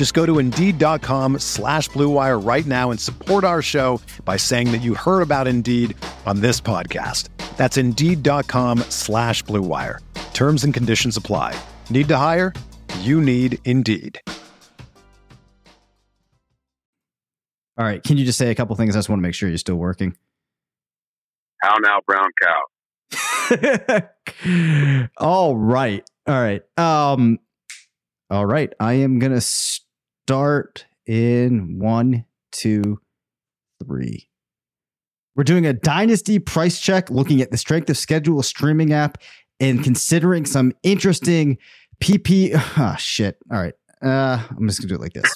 Just go to Indeed.com slash BlueWire right now and support our show by saying that you heard about Indeed on this podcast. That's Indeed.com slash BlueWire. Terms and conditions apply. Need to hire? You need Indeed. All right. Can you just say a couple things? I just want to make sure you're still working. How now, brown cow? all right. All right. Um, all right. I am going to start in one, two, three. We're doing a dynasty price check, looking at the strength of schedule streaming app and considering some interesting PP. Oh, ah, shit. All right. Uh, I'm just going to do it like this.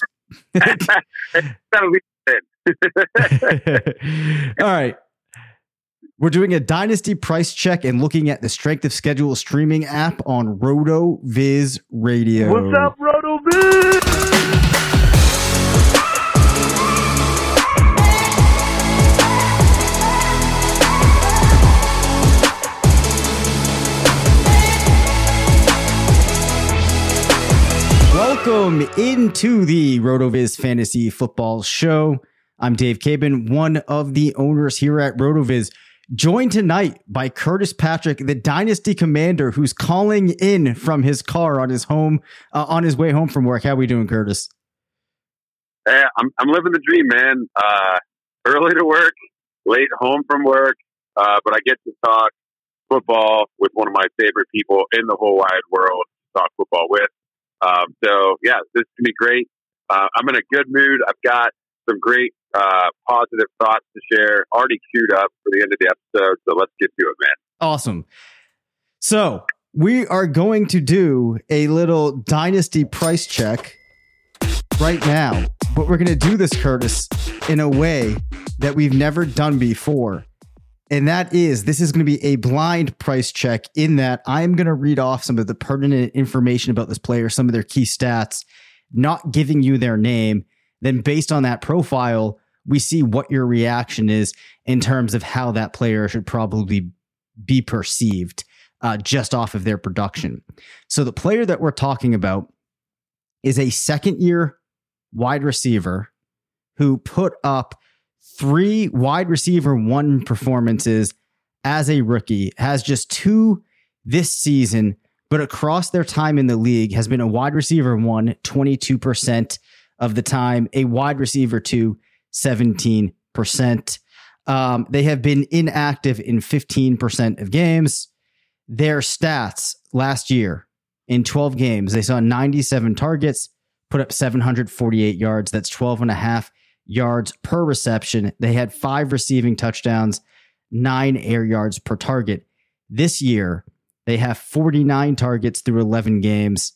All right. We're doing a dynasty price check and looking at the strength of schedule streaming app on RotoViz Radio. What's up, Roto Viz? Welcome into the RotoViz Fantasy Football Show. I'm Dave Caban, one of the owners here at RotoViz, joined tonight by Curtis Patrick, the Dynasty Commander, who's calling in from his car on his home uh, on his way home from work. How we doing, Curtis? Hey, I'm I'm living the dream, man. Uh, early to work, late home from work, uh, but I get to talk football with one of my favorite people in the whole wide world. Talk football with. Um, so yeah, this is gonna be great. Uh, I'm in a good mood. I've got some great uh, positive thoughts to share. Already queued up for the end of the episode, so let's get to it, man. Awesome. So we are going to do a little dynasty price check right now, but we're going to do this, Curtis, in a way that we've never done before. And that is, this is going to be a blind price check in that I'm going to read off some of the pertinent information about this player, some of their key stats, not giving you their name. Then, based on that profile, we see what your reaction is in terms of how that player should probably be perceived uh, just off of their production. So, the player that we're talking about is a second year wide receiver who put up three wide receiver one performances as a rookie, has just two this season, but across their time in the league has been a wide receiver one 22% of the time, a wide receiver two 17%. Um, they have been inactive in 15% of games. Their stats last year in 12 games, they saw 97 targets, put up 748 yards. That's 12 and a half yards per reception. They had five receiving touchdowns, nine air yards per target. This year, they have 49 targets through 11 games.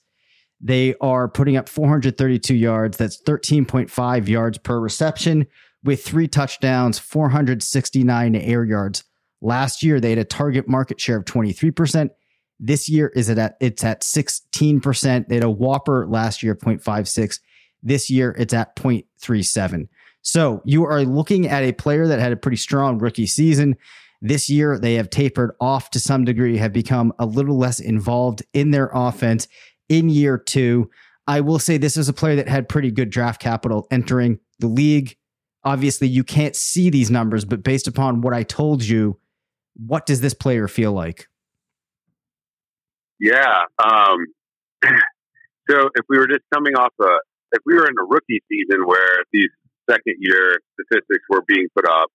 They are putting up 432 yards. That's 13.5 yards per reception with three touchdowns, 469 air yards. Last year, they had a target market share of 23%. This year is it at it's at 16%. They had a WOPR last year, 0.56. This year, it's at 0.37. So you are looking at a player that had a pretty strong rookie season. This year, they have tapered off to some degree, have become a little less involved in their offense in year two. I will say this is a player that had pretty good draft capital entering the league. Obviously, you can't see these numbers, but based upon what I told you, what does this player feel like? Yeah. Um, so if we were just coming off a, if we were in a rookie season where these second year statistics were being put up,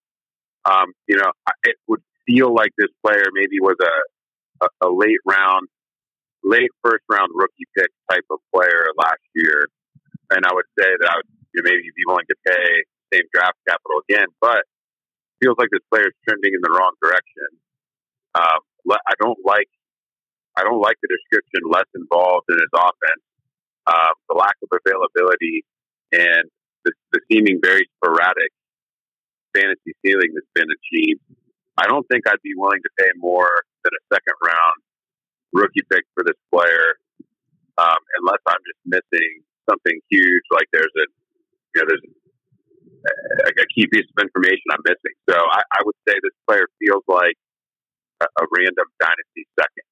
um, you know, it would feel like this player maybe was a, a, a late round, late first round rookie pick type of player last year. And I would say that I would you know, maybe be willing to pay same draft capital again, but feels like this player is trending in the wrong direction. Um, I don't like I don't like the description less involved in his offense. Um, the lack of availability and the, the seeming very sporadic fantasy ceiling that's been achieved. I don't think I'd be willing to pay more than a second round rookie pick for this player, um, unless I'm just missing something huge. Like there's a, you know, there's a, a key piece of information I'm missing. So I, I would say this player feels like a, a random dynasty second.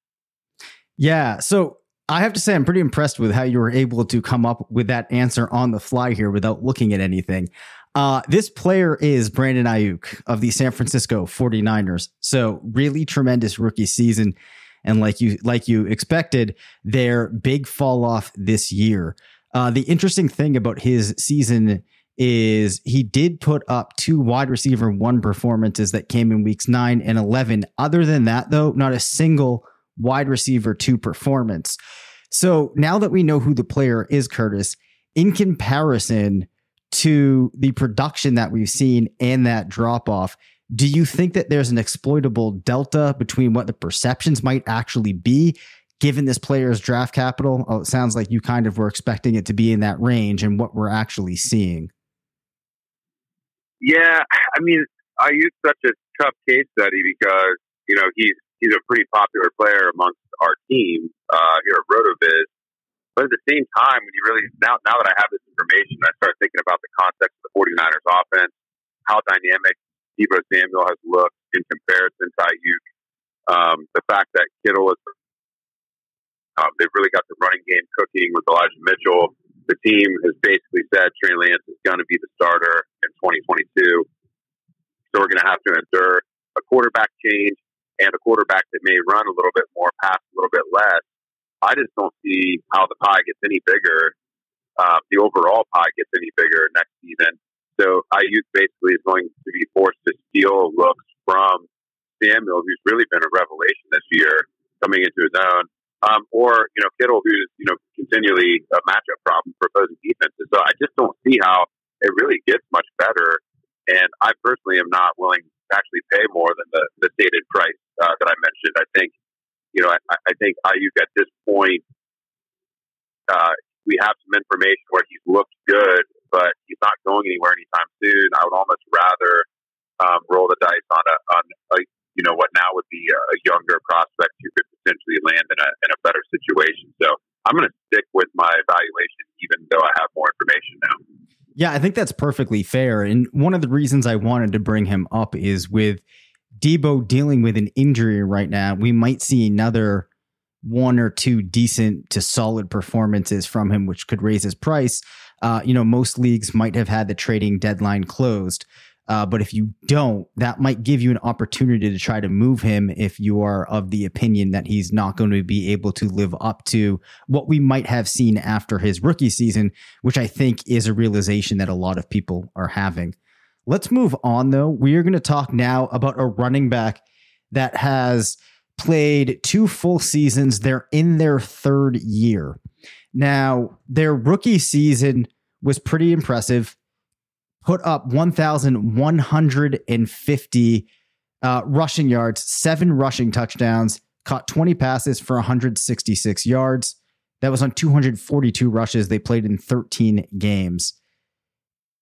Yeah. So I have to say, I'm pretty impressed with how you were able to come up with that answer on the fly here without looking at anything. Uh, this player is Brandon Aiyuk of the San Francisco 49ers. So really tremendous rookie season. And like you, like you expected, their big fall off this year. Uh, the interesting thing about his season is he did put up two wide receiver one performances that came in weeks nine and 11. Other than that, though, not a single wide receiver two performance. So now that we know who the player is, Curtis, in comparison to the production that we've seen and that drop off, do you think that there's an exploitable delta between what the perceptions might actually be given this player's draft capital? Oh, it sounds like you kind of were expecting it to be in that range and what we're actually seeing. Yeah, I mean, I use such a tough case study because, you know, he's he's a pretty popular player amongst our team uh, here at RotoViz. But at the same time, when you really now now that I have this information, I start thinking about the context of the 49ers offense, how dynamic Deebo Samuel has looked in comparison to Aiyuk. Um, the fact that Kittle is, um, they've really got the running game cooking with Elijah Mitchell. The team has basically said Trey Lance is going to be the starter in 2022. So we're going to have to endure a quarterback change and a quarterback that may run a little bit more, pass a little bit less. I just don't see how the pie gets any bigger. Uh, the overall pie gets any bigger next season. So Aiyuk basically is going to be forced to steal looks from Samuel, who's really been a revelation this year, coming into his own. Um, or you know Kittle, who's you know continually a matchup problem for opposing defenses. So I just don't see how it really gets much better. And I personally am not willing to actually pay more than the, the stated price uh, that I mentioned. I think, you know, I, I think Aiyuk at this point, uh, we have some information where he's looked good, but he's not going anywhere anytime soon. I would almost rather um, roll the dice on a, on a, you know, what now would be a younger prospect who could potentially land in a, in a better situation. So I'm going to stick with my evaluation, even though I have more information now. Yeah, I think that's perfectly fair. And one of the reasons I wanted to bring him up is with Deebo dealing with an injury right now, we might see another one or two decent to solid performances from him, which could raise his price. Uh, you know, most leagues might have had the trading deadline closed. Uh, but if you don't, that might give you an opportunity to try to move him if you are of the opinion that he's not going to be able to live up to what we might have seen after his rookie season, which I think is a realization that a lot of people are having. Let's move on, though. We are going to talk now about a running back that has played two full seasons. They're in their third year. Now, their rookie season was pretty impressive put up 1,150 uh, rushing yards, seven rushing touchdowns, caught 20 passes for 166 yards. That was on 242 rushes. They played in 13 games.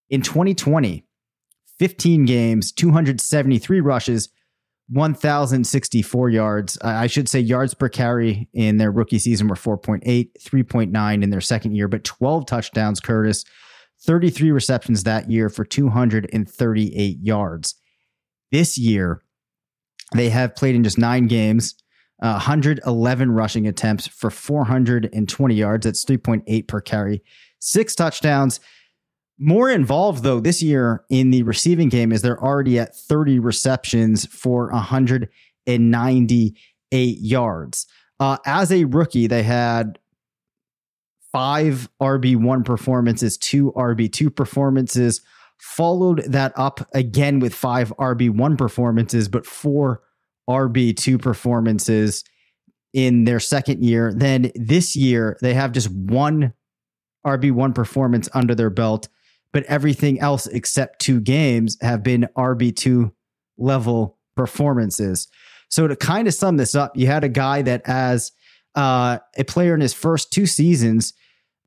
In 2020, 15 games, 273 rushes, 1,064 yards. I should say yards per carry in their rookie season were 4.8, 3.9 in their second year, but 12 touchdowns, Curtis. 33 receptions that year for 238 yards. This year, they have played in just nine games, uh, 111 rushing attempts for 420 yards. That's 3.8 per carry, six touchdowns. More involved, though, this year in the receiving game is they're already at 30 receptions for 198 yards. Uh, as a rookie, they had five RB1 performances, two RB2 performances, followed that up again with five RB1 performances, but four RB2 performances in their second year. Then this year, they have just one RB1 performance under their belt, but everything else except two games have been RB2 level performances. So to kind of sum this up, you had a guy that as uh, a player in his first two seasons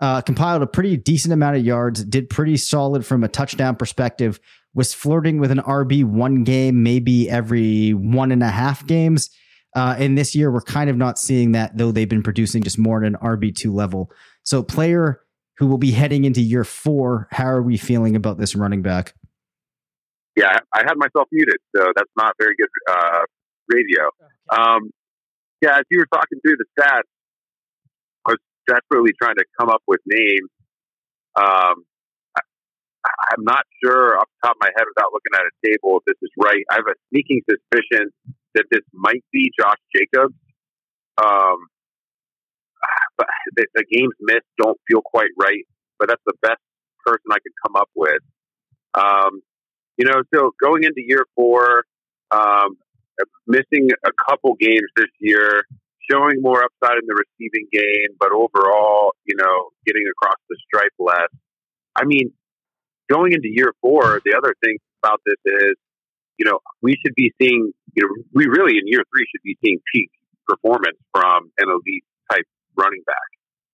uh, compiled a pretty decent amount of yards, did pretty solid from a touchdown perspective, was flirting with an RB one game, maybe every one and a half games. Uh, and this year, we're kind of not seeing that, though they've been producing just more at an RB2 level. So, player who will be heading into year four, how are we feeling about this running back? Yeah, I had myself muted, so that's not very good uh, radio. Um, yeah, as you were talking through the stats, I was desperately trying to come up with names. Um, I, I'm not sure off the top of my head without looking at a table if this is right. I have a sneaking suspicion that this might be Josh Jacobs. Um, but the, the games missed don't feel quite right. But that's the best person I could come up with. Um, you know, so going into year four, um, missing a couple games this year, showing more upside in the receiving game, but overall, you know, getting across the stripe less. I mean, going into year four, the other thing about this is, you know, we should be seeing, you know, we really in year three should be seeing peak performance from an elite type running back.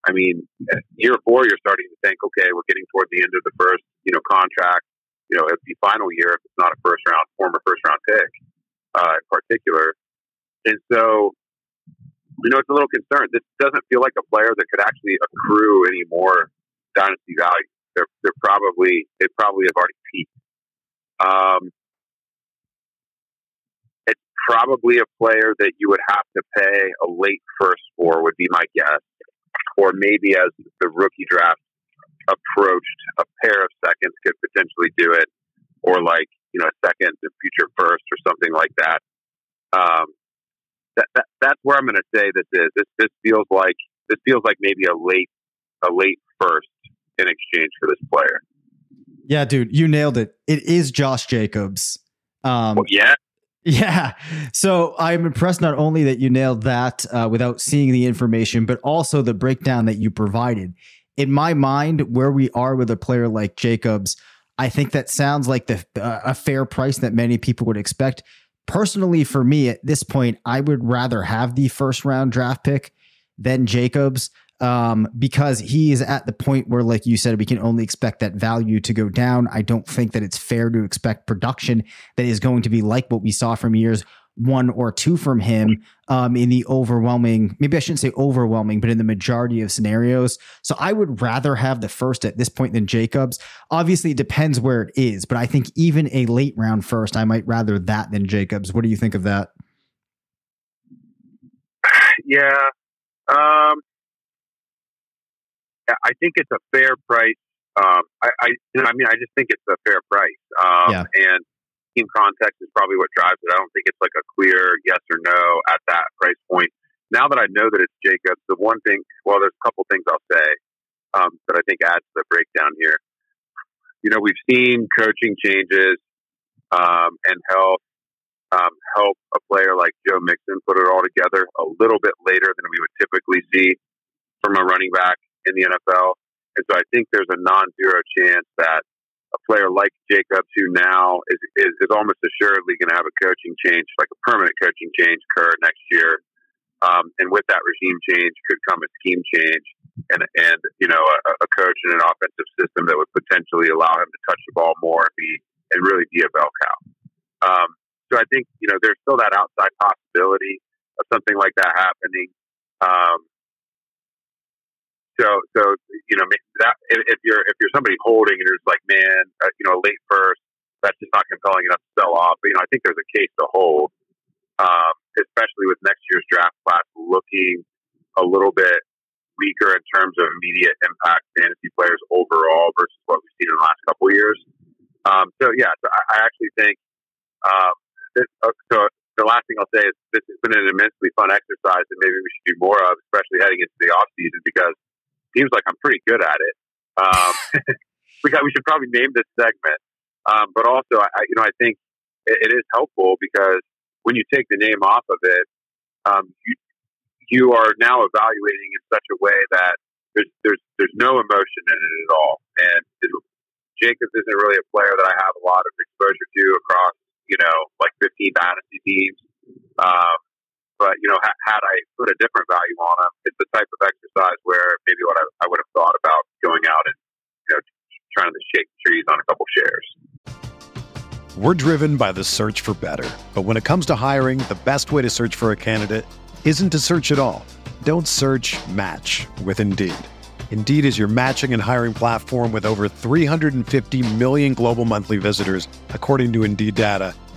I mean, year four, you're starting to think, okay, we're getting toward the end of the first, you know, contract. You know, it's the final year if it's not a first round, former first round pick, uh, in particular. And so, you know, it's a little concerned. This doesn't feel like a player that could actually accrue any more dynasty value. They're, they're probably, they probably have already peaked. Um, probably a player that you would have to pay a late first for, would be my guess or maybe as the rookie draft approached, a pair of seconds could potentially do it, or like you know, a second and future first or something like that. Um, that, that that's where I'm going to say this is. This this feels like this feels like maybe a late a late first in exchange for this player. Yeah, dude, you nailed it. It is Josh Jacobs. Um, well, yeah, yeah. So I'm impressed not only that you nailed that uh, without seeing the information, but also the breakdown that you provided. In my mind, where we are with a player like Jacobs, I think that sounds like the uh, a fair price that many people would expect. Personally, for me at this point, I would rather have the first round draft pick than Jacobs um, because he is at the point where, like you said, we can only expect that value to go down. I don't think that it's fair to expect production that is going to be like what we saw from years one or two from him um, in the overwhelming, maybe I shouldn't say overwhelming, but in the majority of scenarios. So I would rather have the first at this point than Jacobs. Obviously, it depends where it is, but I think even a late round first, I might rather that than Jacobs. What do you think of that? Yeah. Um, I think it's a fair price. Um, I, I, you know, I mean, I just think it's a fair price. Um, yeah. And team context is probably what drives it. I don't think it's like a clear yes or no at that price point. Now that I know that it's Jacobs, the one thing, well, there's a couple things I'll say um, that I think adds to the breakdown here. You know, we've seen coaching changes um, and health um, help a player like Joe Mixon put it all together a little bit later than we would typically see from a running back in the NFL. And so I think there's a non-zero chance that a player like Jacobs, who now is, is, is almost assuredly going to have a coaching change, like a permanent coaching change occur next year. Um, and with that regime change could come a scheme change and, and you know, a, a coach in an offensive system that would potentially allow him to touch the ball more and be, and really be a bell cow. Um, so I think, you know, there's still that outside possibility of something like that happening. Um, so, so you know, that if you're if you're somebody holding and you're just like, man, uh, you know, late first, that's just not compelling enough to sell off. But you know, I think there's a case to hold, um, especially with next year's draft class looking a little bit weaker in terms of immediate impact fantasy players overall versus what we've seen in the last couple of years. Um, so yeah, so I, I actually think um, this, uh, so the last thing I'll say is this has been an immensely fun exercise and maybe we should do more of, especially heading into the off season because seems like I'm pretty good at it. Um, we got, we should probably name this segment. Um, but also, I, you know, I think it, it is helpful because when you take the name off of it, um, you, you are now evaluating in such a way that there's there's there's no emotion in it at all. And it, Jacobs isn't really a player that I have a lot of exposure to across you know like 15 dynasty teams. Um, but you know, ha- had I put a different value on him, it's the type of exercise where maybe what I, I would have thought about going out and you know trying to shake trees on a couple shares. We're driven by the search for better, but when it comes to hiring, the best way to search for a candidate isn't to search at all. Don't search. Match with Indeed. Indeed is your matching and hiring platform with over 350 million global monthly visitors, according to Indeed data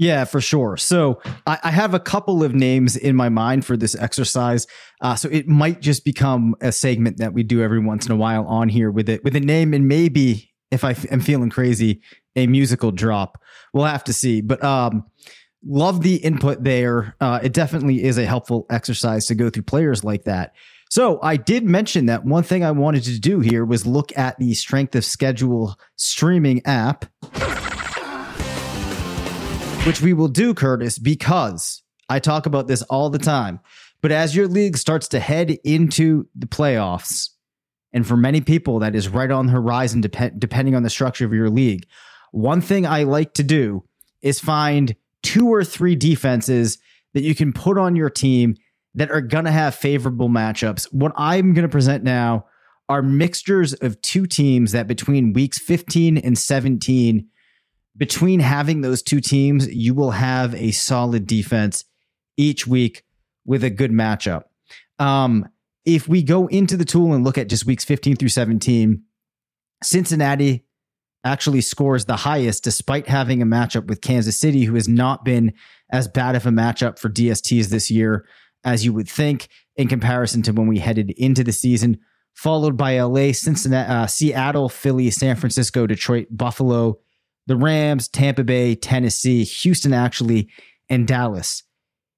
Yeah, for sure. So I, I, have a couple of names in my mind for this exercise. Uh, so it might just become a segment that we do every once in a while on here with it with a name and maybe if I am feeling crazy, a musical drop. We'll have to see. But um, love the input there. Uh, it definitely is a helpful exercise to go through players like that. So I did mention that one thing I wanted to do here was look at the strength of schedule streaming app which we will do, Curtis, because I talk about this all the time. But as your league starts to head into the playoffs, and for many people, that is right on the horizon, dep- depending on the structure of your league. One thing I like to do is find two or three defenses that you can put on your team that are going to have favorable matchups. What I'm going to present now are mixtures of two teams that between weeks 15 and 17 between having those two teams, you will have a solid defense each week with a good matchup. Um, if we go into the tool and look at just weeks 15 through 17, Cincinnati actually scores the highest despite having a matchup with Kansas City, who has not been as bad of a matchup for DSTs this year as you would think in comparison to when we headed into the season. Followed by LA, Cincinnati, uh, Seattle, Philly, San Francisco, Detroit, Buffalo, the Rams, Tampa Bay, Tennessee, Houston, actually, and Dallas.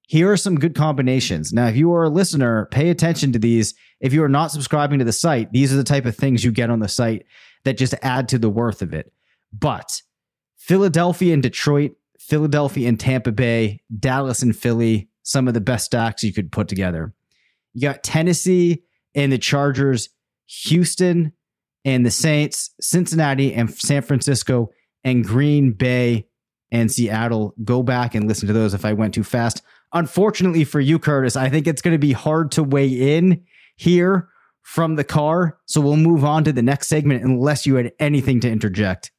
Here are some good combinations. Now, if you are a listener, pay attention to these. If you are not subscribing to the site, these are the type of things you get on the site that just add to the worth of it. But Philadelphia and Detroit, Philadelphia and Tampa Bay, Dallas and Philly, some of the best stacks you could put together. You got Tennessee and the Chargers, Houston and the Saints, Cincinnati and San Francisco, and Green Bay and Seattle. Go back and listen to those if I went too fast. Unfortunately for you, Curtis, I think it's going to be hard to weigh in here from the car. So we'll move on to the next segment unless you had anything to interject.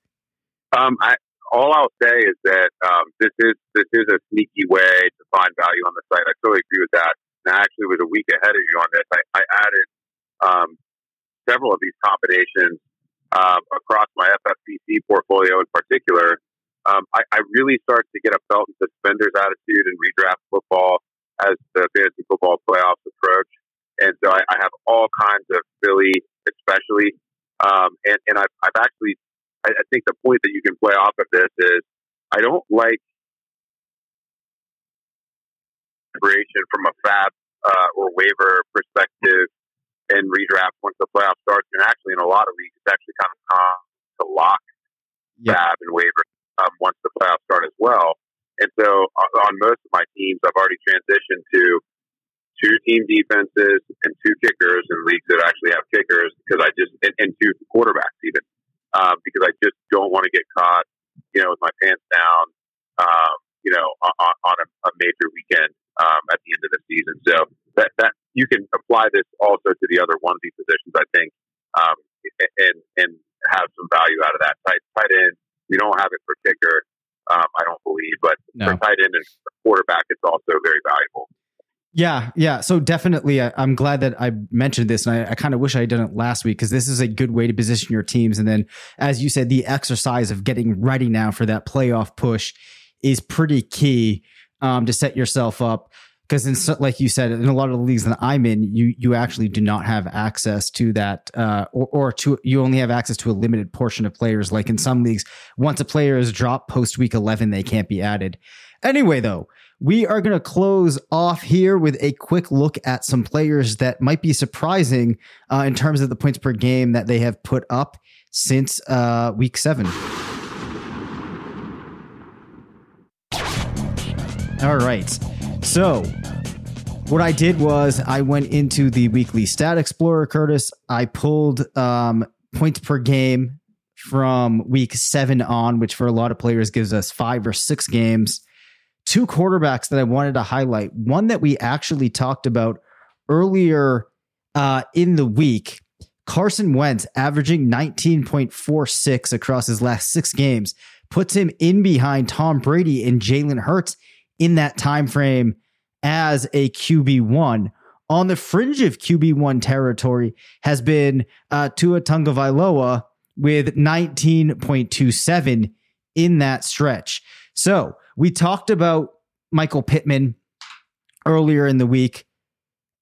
Um, I, all I'll say is that um, this is this is a sneaky way to find value on the site. I totally agree with that. And I actually was a week ahead of you on this. I, I added um, several of these combinations um, across my FFPC portfolio in particular, um, I, I, really start to get a belt and suspenders attitude in redraft football as the fantasy football playoffs approach. And so I, I have all kinds of Philly, especially. Um, and, and I've, I've actually, I, I think the point that you can play off of this is I don't like creation from a FAAB uh, or waiver perspective and redraft once the playoff starts. And actually, in a lot of leagues, it's actually kind of uh, to lock Yeah. FAAB and waiver um, once the playoffs start as well. And so on, on most of my teams, I've already transitioned to two team defenses and two kickers in leagues that actually have kickers because I just and, and two quarterbacks even um, because I just don't want to get caught, you know, with my pants down, um, you know, on, on a, a major weekend um, at the end of the season. So that that you can apply this also to the other onesie positions, I think, um, and and have some value out of that tight tight end. We don't have it for kicker, um, I don't believe, but No. for tight end and quarterback, it's also very valuable. Yeah, yeah. So definitely, I, I'm glad that I mentioned this, and I, I kind of wish I had done it last week because this is a good way to position your teams. And then, as you said, the exercise of getting ready now for that playoff push is pretty key um, to set yourself up. Because, in so- like you said, in a lot of the leagues that I'm in, you you actually do not have access to that, uh, or, or to you only have access to a limited portion of players. Like in some leagues, once a player is dropped post week 11, they can't be added. Anyway, though, we are going to close off here with a quick look at some players that might be surprising uh, in terms of the points per game that they have put up since uh, week seven. All right. So, what I did was I went into the weekly stat explorer, Curtis. I pulled um, points per game from week seven on, which for a lot of players gives us five or six games two quarterbacks that I wanted to highlight. One that we actually talked about earlier uh, in the week. Carson Wentz averaging 19.46 across his last six games puts him in behind Tom Brady and Jalen Hurts in that time frame as a QB1. On the fringe of QB1 territory has been uh, Tua Tagovailoa with 19.27 in that stretch. So we talked about Michael Pittman earlier in the week,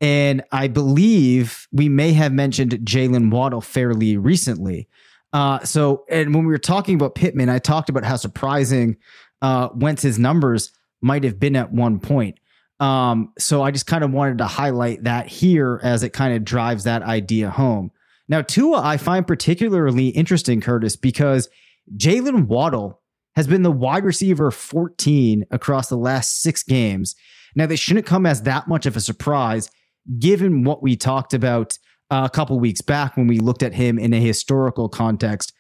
and I believe we may have mentioned Jaylen Waddle fairly recently. Uh, so, and when we were talking about Pittman, I talked about how surprising uh, Wentz's numbers might have been at one point. Um, so I just kind of wanted to highlight that here as it kind of drives that idea home. Now, Tua, I find particularly interesting, Curtis, because Jaylen Waddle has been the wide receiver 14 across the last six games. Now, they shouldn't come as that much of a surprise given what we talked about uh, a couple weeks back when we looked at him in a historical context.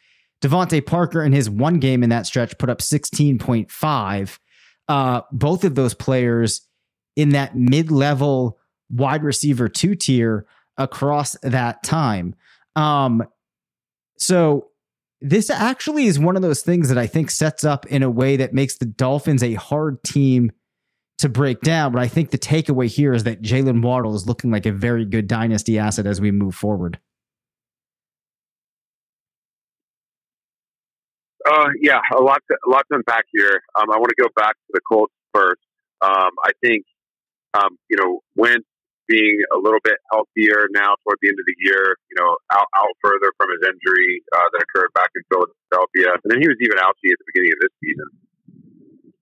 DeVante Parker in his one game in that stretch put up 16.5. Uh, both of those players in that mid level wide receiver two tier across that time. Um, so this actually is one of those things that I think sets up in a way that makes the Dolphins a hard team to break down. But I think the takeaway here is that Jaylen Waddle is looking like a very good dynasty asset as we move forward. Uh, yeah, a lot to, a lot to unpack here. Um, I want to go back to the Colts first. Um, I think, um, you know, Wentz being a little bit healthier now toward the end of the year, you know, out, out further from his injury uh, that occurred back in Philadelphia. And then he was even ouchy at the beginning of this season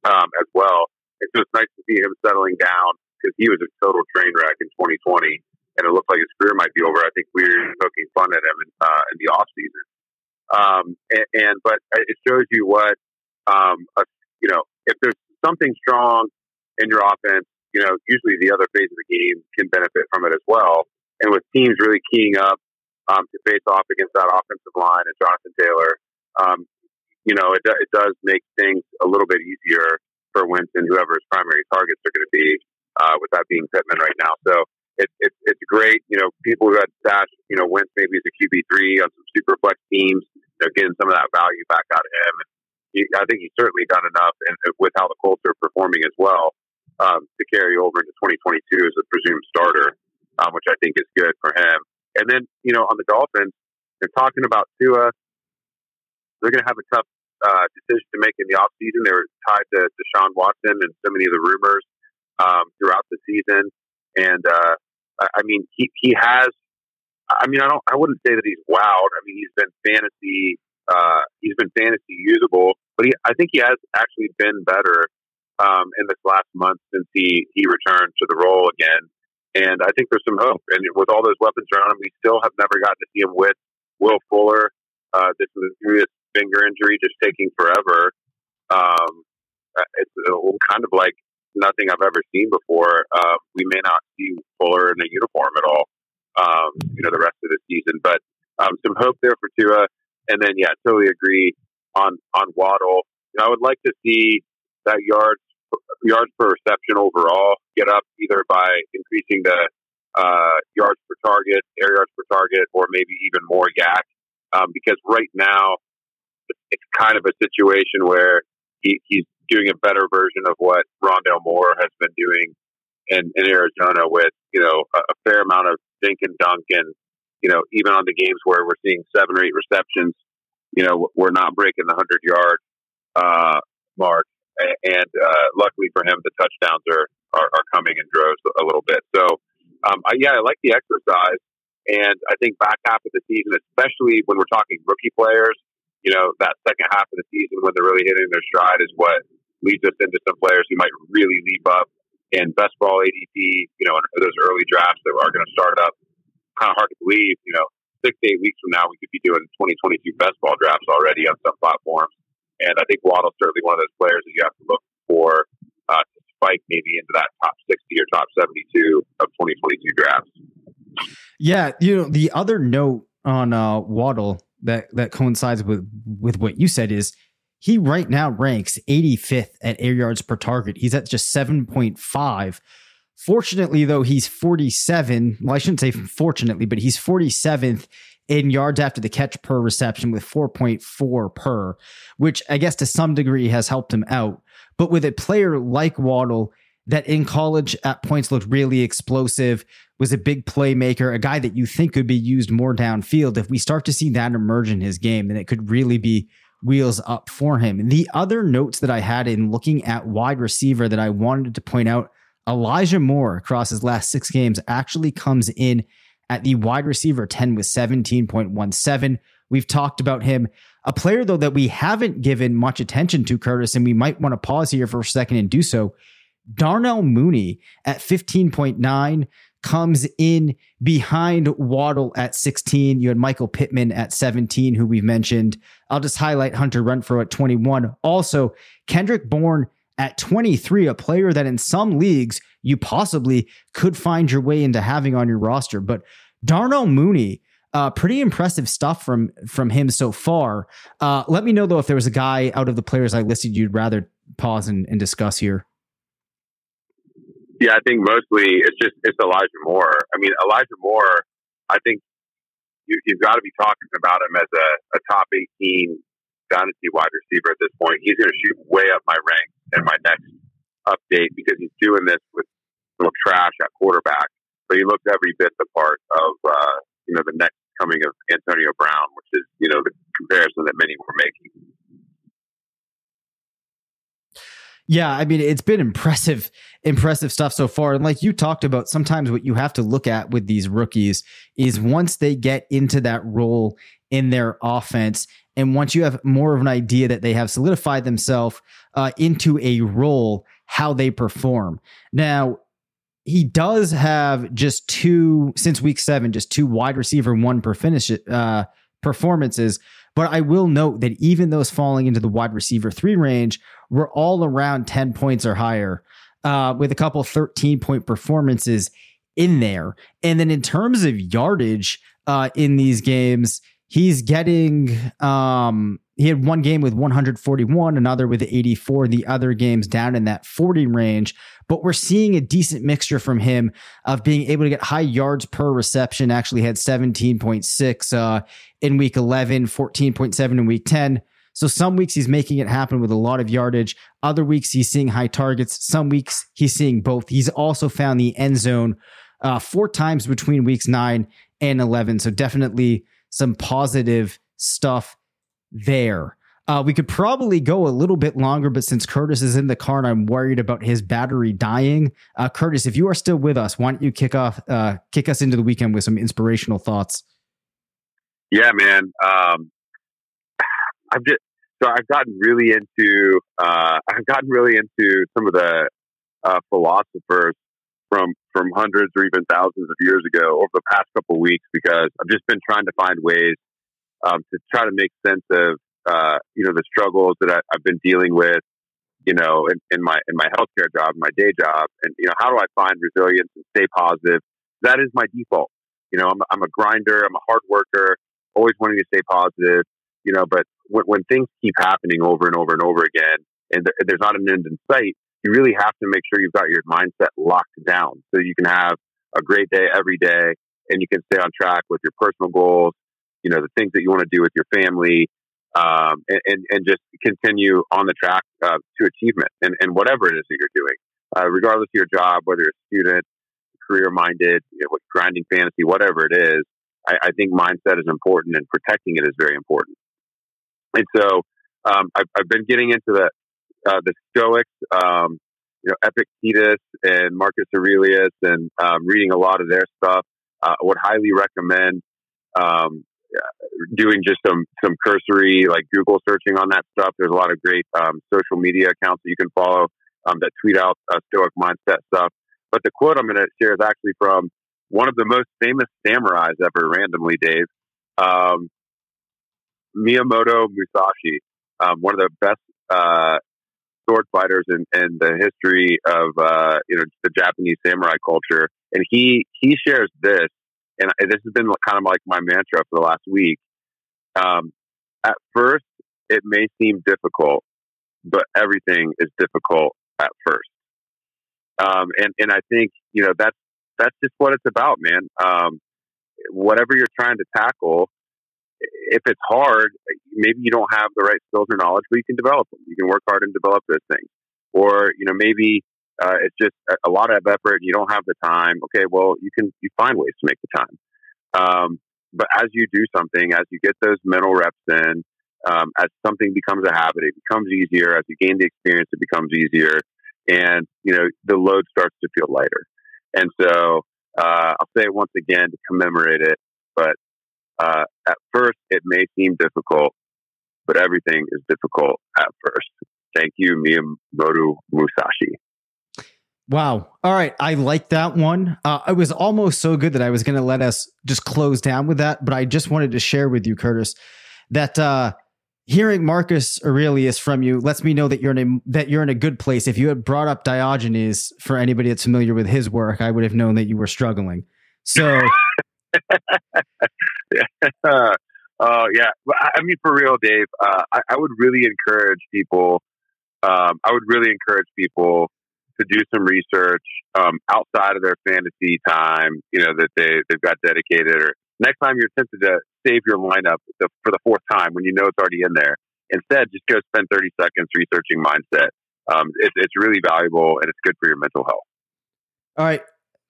um, as well. It's just nice to see him settling down because he was a total train wreck in 2020. And it looked like his career might be over. I think we were poking fun at him in, uh, in the off season. Um, and, and but it shows you what um, a, you know. If there's something strong in your offense, you know, usually the other phase of the game can benefit from it as well. And with teams really keying up um, to face off against that offensive line and Jonathan Taylor, um, you know, it, it does make things a little bit easier for Winston, whoever his primary targets are going to be, uh, with that being Pittman right now. So it, it, it's great. You know, people who had stashed, you know, Wentz maybe as a QB3 on some super flex teams, you know, getting some of that value back out of him. And he, I think he's certainly done enough and with how the Colts are performing as well um, to carry over into 2022 as a presumed starter, um, which I think is good for him. And then, you know, on the Dolphins, they're talking about Tua. They're going to have a tough uh, decision to make in the offseason. They were tied to Deshaun Watson and so many of the rumors um, throughout the season. And, uh, I mean, he, he has, I mean, I don't, I wouldn't say that he's wowed. I mean, he's been fantasy, uh, he's been fantasy usable, but he, I think he has actually been better um, in this last month since he, he returned to the role again. And I think there's some hope. And with all those weapons around him, we still have never gotten to see him with Will Fuller. Uh, this is a serious finger injury, just taking forever. Um, uh, it's kind of like nothing I've ever seen before. Uh, we may not see Fuller in a uniform at all, um, you know, the rest of the season. But um, some hope there for Tua. And then, yeah, totally agree on on Waddle. You know, I would like to see that yards yards per reception overall get up either by increasing the uh, yards per target, air yards per target, or maybe even more YAC. Um, because right now it's kind of a situation where he, he's doing a better version of what Rondale Moore has been doing in, in Arizona with, you know, a, a fair amount of dink and dunk. And, you know, even on the games where we're seeing seven or eight receptions, you know, we're not breaking the 100 yard uh, mark. And uh, luckily for him, the touchdowns are, are, are coming in droves a little bit. So, um, I, yeah, I like the exercise. And I think back half of the season, especially when we're talking rookie players, you know, that second half of the season when they're really hitting their stride is what leads us into some players who might really leap up in best ball ADP, you know, those early drafts that are going to start up. Kind of hard to believe, you know, six to eight weeks from now, we could be doing 2022 best ball drafts already on some platforms. And I think Waddle's certainly one of those players that you have to look for uh, to spike maybe into that top 60 or top 72 of 2022 drafts. Yeah. You know, the other note on uh, Waddle that, that coincides with, with what you said is he right now ranks 85th at air yards per target. He's at just 7.5. Fortunately, though, he's 47. Well, I shouldn't say fortunately, but he's 47th in yards after the catch per reception with 4.4 per, which I guess to some degree has helped him out. But with a player like Waddle, that in college at points looked really explosive, was a big playmaker, a guy that you think could be used more downfield. If we start to see that emerge in his game, then it could really be wheels up for him. The other notes that I had in looking at wide receiver that I wanted to point out Elijah Moore across his last six games actually comes in at the wide receiver 10 with 17.17. We've talked about him. A player, though, that we haven't given much attention to, Curtis, and we might want to pause here for a second and do so. Darnell Mooney at 15.9 comes in behind Waddle at 16. You had Michael Pittman at 17, who we've mentioned. I'll just highlight Hunter Renfrow at 21. Also, Kendrick Bourne at 23, a player that in some leagues you possibly could find your way into having on your roster. But Darnell Mooney, uh, pretty impressive stuff from from him so far. Uh, let me know though if there was a guy out of the players I listed you'd rather pause and, and discuss here. Yeah, I think mostly it's just it's Elijah Moore. I mean, Elijah Moore. I think you, have got to be talking about him as a, a top 18 dynasty wide receiver at this point. He's going to shoot way up my rank in my next update because he's doing this with little trash at quarterback, but he looks every bit the part of uh, you know the next coming of Antonio Brown, which is you know the comparison that many were making. Yeah, I mean, it's been impressive, impressive stuff so far. And like you talked about, sometimes what you have to look at with these rookies is once they get into that role in their offense, and once you have more of an idea that they have solidified themselves uh, into a role, how they perform. Now, he does have just two since week seven, just two wide receiver one per finish uh, performances. But I will note that even those falling into the wide receiver three range were all around 10 points or higher, uh, with a couple 13 point performances in there. And then in terms of yardage uh, in these games, he's getting um, he had one game with 141 another with 84 the other games down in that 40 range but we're seeing a decent mixture from him of being able to get high yards per reception actually had 17.6 uh, in week 11 14.7 in week 10 so some weeks he's making it happen with a lot of yardage other weeks he's seeing high targets some weeks he's seeing both he's also found the end zone uh, four times between weeks 9 and 11 so definitely some positive stuff there. Uh, we could probably go a little bit longer, but since Curtis is in the car and I'm worried about his battery dying, uh, Curtis, if you are still with us, why don't you kick off, uh, kick us into the weekend with some inspirational thoughts? Yeah, man. Um, I've just so I've gotten really into uh, I've gotten really into some of the uh, philosophers from from hundreds or even thousands of years ago over the past couple of weeks because I've just been trying to find ways um, to try to make sense of uh, you know the struggles that I, have been dealing with, you know, in, in my in my healthcare job, my day job, and you know how do I find resilience and stay positive? That is my default. You know, I'm, I'm a grinder, I'm a hard worker, always wanting to stay positive. You know, but when, when things keep happening over and over and over again, and th- there's not an end in sight, you really have to make sure you've got your mindset locked down so you can have a great day every day and you can stay on track with your personal goals, you know, the things that you want to do with your family, um, and, and, and, just continue on the track uh, to achievement and, and whatever it is that you're doing, uh, regardless of your job, whether you're a student, career minded, you know, grinding fantasy, whatever it is. I, I, think mindset is important and protecting it is very important. And so um, I've, I've, been getting into the uh, the Stoics, um, you know, Epictetus and Marcus Aurelius, and um, reading a lot of their stuff. Uh, I would highly recommend um, doing just some some cursory like Google searching on that stuff. There's a lot of great um, social media accounts that you can follow um, that tweet out uh, Stoic mindset stuff. But the quote I'm going to share is actually from one of the most famous samurais ever, randomly, Dave. Um, Miyamoto Musashi, um, one of the best uh, sword fighters in, in the history of uh, you know the Japanese samurai culture, and he he shares this, and this has been kind of like my mantra for the last week. Um, at first, it may seem difficult, but everything is difficult at first. Um, and and I think you know that's that's just what it's about, man. Um, whatever you're trying to tackle, if it's hard, maybe you don't have the right skills or knowledge, but you can develop them. You can work hard and develop those things. Or, you know, maybe uh, it's just a, lot of effort and you don't have the time. Okay, well, you can you find ways to make the time. Um, but as you do something, as you get those mental reps in, um, as something becomes a habit, it becomes easier. As you gain the experience, it becomes easier, and you know the load starts to feel lighter. And so uh, I'll say it once again to commemorate it, but uh, at first, it may seem difficult, but everything is difficult at first. Thank you, Miyamoto Musashi. Wow. All right. I like that one. Uh, it was almost so good that I was going to let us just close down with that, but I just wanted to share with you, Curtis, that uh, hearing Marcus Aurelius from you lets me know that you're in a that you're in a good place. If you had brought up Diogenes for anybody that's familiar with his work, I would have known that you were struggling. So yeah. Uh, yeah. I mean, for real, Dave, uh, I, I, would really encourage people, um, I would really encourage people to do some research um, outside of their fantasy time, you know, that they, they've got dedicated. Or next time you're tempted to save your lineup the, for the fourth time when you know it's already in there, instead, just go spend 30 seconds researching mindset. Um, it, it's really valuable and it's good for your mental health. All right.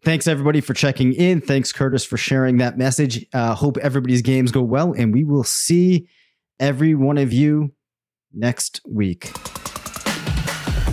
Thanks everybody for checking in. Thanks Curtis for sharing that message. Uh, hope everybody's games go well, and we will see every one of you next week.